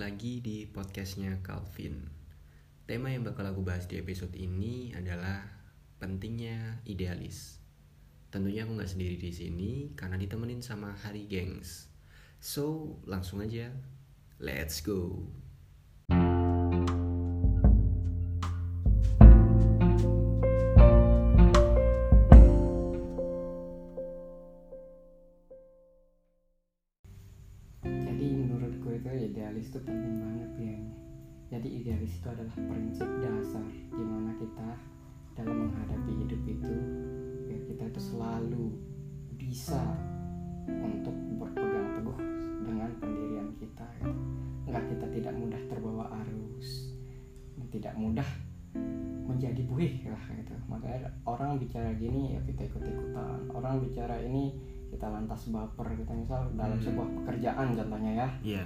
lagi di podcastnya Calvin. Tema yang bakal aku bahas di episode ini adalah pentingnya idealis. Tentunya aku nggak sendiri di sini karena ditemenin sama Hari Gengs. So langsung aja, let's go. Idealis itu penting banget ya. Jadi idealis itu adalah prinsip dasar di mana kita dalam menghadapi hidup itu ya kita itu selalu bisa untuk berpegang teguh dengan pendirian kita gitu. nggak kita tidak mudah terbawa arus tidak mudah menjadi buih lah gitu. Makanya orang bicara gini ya kita ikut ikutan orang bicara ini kita lantas baper kita misal dalam Hmm. sebuah pekerjaan contohnya ya. Iya,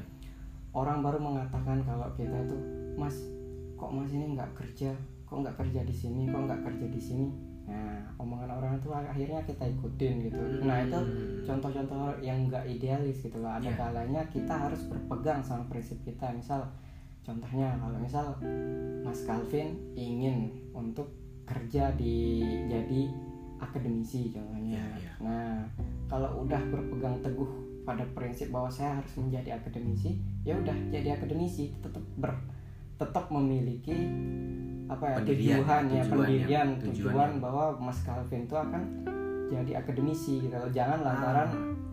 orang baru mengatakan kalau kita itu mas kok mas ini nggak kerja? Kok nggak kerja di sini? Kok nggak kerja di sini? Nah omongan orang itu akhirnya kita ikutin gitu. Nah itu contoh-contoh yang nggak idealis gitu loh. Ada Iya. kalanya kita harus berpegang sama prinsip kita. Misal contohnya kalau misal Mas Calvin ingin untuk kerja di jadi akademisi contohnya. Iya, iya. nah kalau udah berpegang teguh pada prinsip bahwa saya harus menjadi akademisi ya udah jadi akademisi tetap ber tetap memiliki apa ya Pendirian, tujuan ya tujuan pendirian ya, tujuan tujuan ya. bahwa Mas Calvin itu akan jadi akademisi gitu jangan lantaran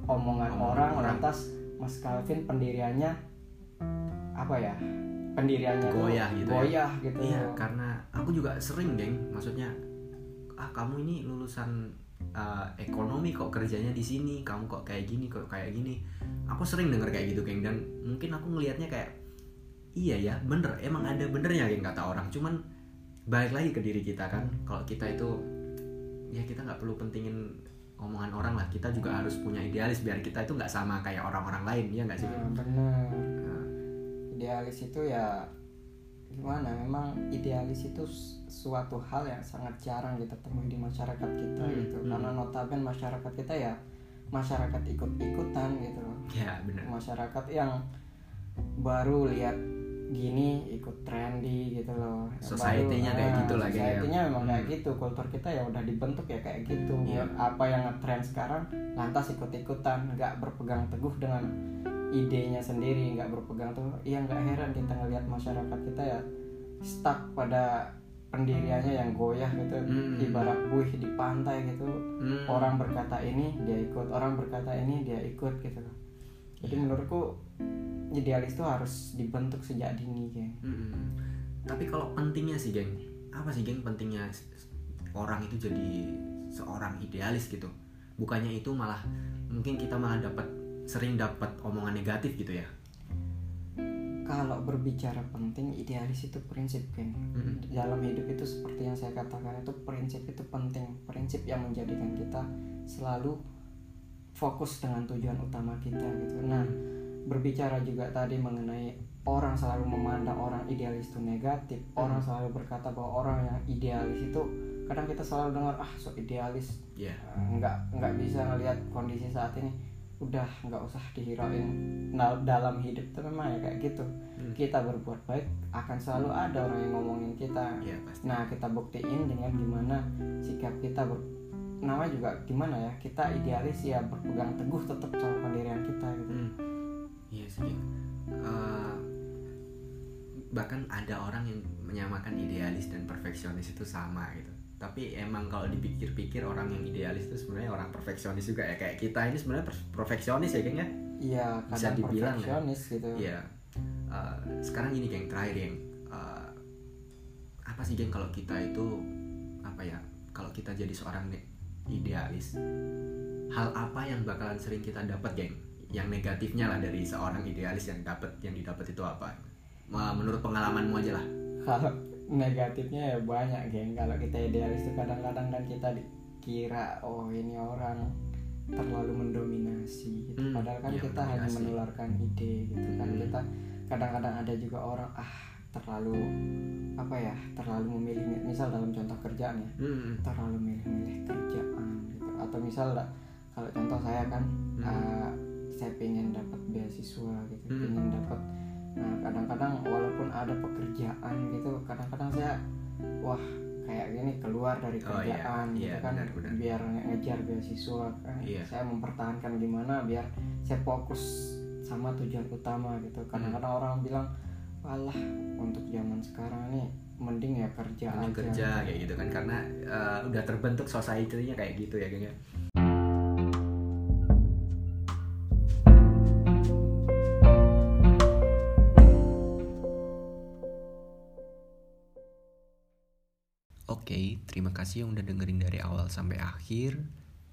omongan Omongan orang, orang. lantas Mas Calvin pendiriannya apa ya pendiriannya Goyah gitu ya. goyah gitu Iya, karena aku juga sering, geng. Maksudnya, ah kamu ini lulusan uh, ekonomi kok kerjanya di sini, kamu kok kayak gini, kok kayak gini. Aku sering denger kayak gitu, geng. Dan mungkin aku ngelihatnya kayak, iya ya, bener. Emang ada benernya, geng kata orang. Cuman balik lagi ke diri kita kan. Kalau kita itu, ya kita nggak perlu pentingin omongan orang lah. Kita juga harus punya idealis biar kita itu nggak sama kayak orang-orang lain, ya nggak sih? Geng? benar Nah, idealis itu ya gimana memang idealis itu suatu hal yang sangat jarang kita temui di masyarakat kita Hmm, gitu hmm. karena notabene masyarakat kita ya masyarakat ikut-ikutan gitu loh ya bener. masyarakat yang baru lihat gini ikut trendy gitu loh Society-nya kayak ah, gitu lah kayaknya. society-nya memang kayak Hmm. gitu kultur kita ya udah dibentuk ya kayak gitu Iya. apa yang ngetrend sekarang lantas ikut-ikutan nggak berpegang teguh dengan idenya sendiri nggak berpegang teguh iya nggak heran kita ngelihat masyarakat kita ya stuck pada pendiriannya yang goyah gitu Hmm. ibarat buih di pantai gitu Hmm. orang berkata ini dia ikut orang berkata ini dia ikut gitu jadi Iya. menurutku idealis itu harus dibentuk sejak dini geng Mm-mm. Tapi kalau pentingnya sih geng, apa sih geng pentingnya orang itu jadi seorang idealis gitu? Bukannya itu malah mungkin kita malah dapat sering dapat omongan negatif gitu ya? kalau berbicara penting idealis itu prinsip geng Mm-mm. dalam hidup itu seperti yang saya katakan itu prinsip itu penting prinsip yang menjadikan kita selalu fokus dengan tujuan utama kita gitu nah berbicara juga tadi mengenai orang selalu memandang orang idealis itu negatif orang selalu berkata bahwa orang yang idealis itu kadang kita selalu dengar ah so idealis Iya. Uh, nggak nggak bisa ngelihat kondisi saat ini udah nggak usah dihirauin nah, dalam hidup itu memang ya kayak gitu Hmm. kita berbuat baik akan selalu ada orang yang ngomongin kita Iya pasti. nah kita buktiin dengan gimana sikap kita ber nama juga gimana ya kita idealis ya berpegang teguh tetap sama pendirian kita gitu Hmm. Iya sih. Eh, bahkan ada orang yang menyamakan idealis dan perfeksionis itu sama gitu. Tapi emang kalau dipikir-pikir orang yang idealis itu sebenarnya orang perfeksionis juga ya kayak kita ini sebenarnya per- perfeksionis ya geng ya? iya Bisa dibilang ya. gitu Iya. Eh, sekarang gini geng, terakhir geng. Eh, apa sih geng kalau kita itu apa ya? Kalau kita jadi seorang idealis, hal apa yang bakalan sering kita dapat geng? Yang negatifnya lah dari seorang idealis yang dapat yang didapat itu apa? Menurut pengalamanmu aja lah. negatifnya ya banyak geng kalau kita idealis itu kadang-kadang kan kita dikira oh ini orang terlalu mendominasi gitu. Hmm, padahal kan iya, kita hanya menularkan ide gitu kan Hmm. kita kadang-kadang ada juga orang ah terlalu apa ya terlalu memilih misal dalam contoh kerjaan ya Hmm. terlalu milih-milih kerjaan gitu atau misal kalau contoh saya kan Hmm. uh, saya pengen dapat beasiswa gitu Hmm. pengen dapat nah kadang-kadang ada pekerjaan gitu kadang-kadang saya wah kayak gini keluar dari Oh, iya. kerjaan gitu Iya, kan benar, benar. biar nge- ngejar beasiswa kan Iya. saya mempertahankan gimana biar saya fokus sama tujuan utama gitu Hmm. kadang-kadang orang bilang alah untuk zaman sekarang nih mending ya kerja Mending aja kerja kayak gitu kan karena eh, udah terbentuk society-nya kayak gitu ya geng Oke, terima kasih yang udah dengerin dari awal sampai akhir.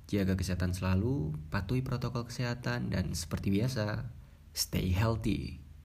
Jaga kesehatan selalu, patuhi protokol kesehatan, dan seperti biasa, stay healthy.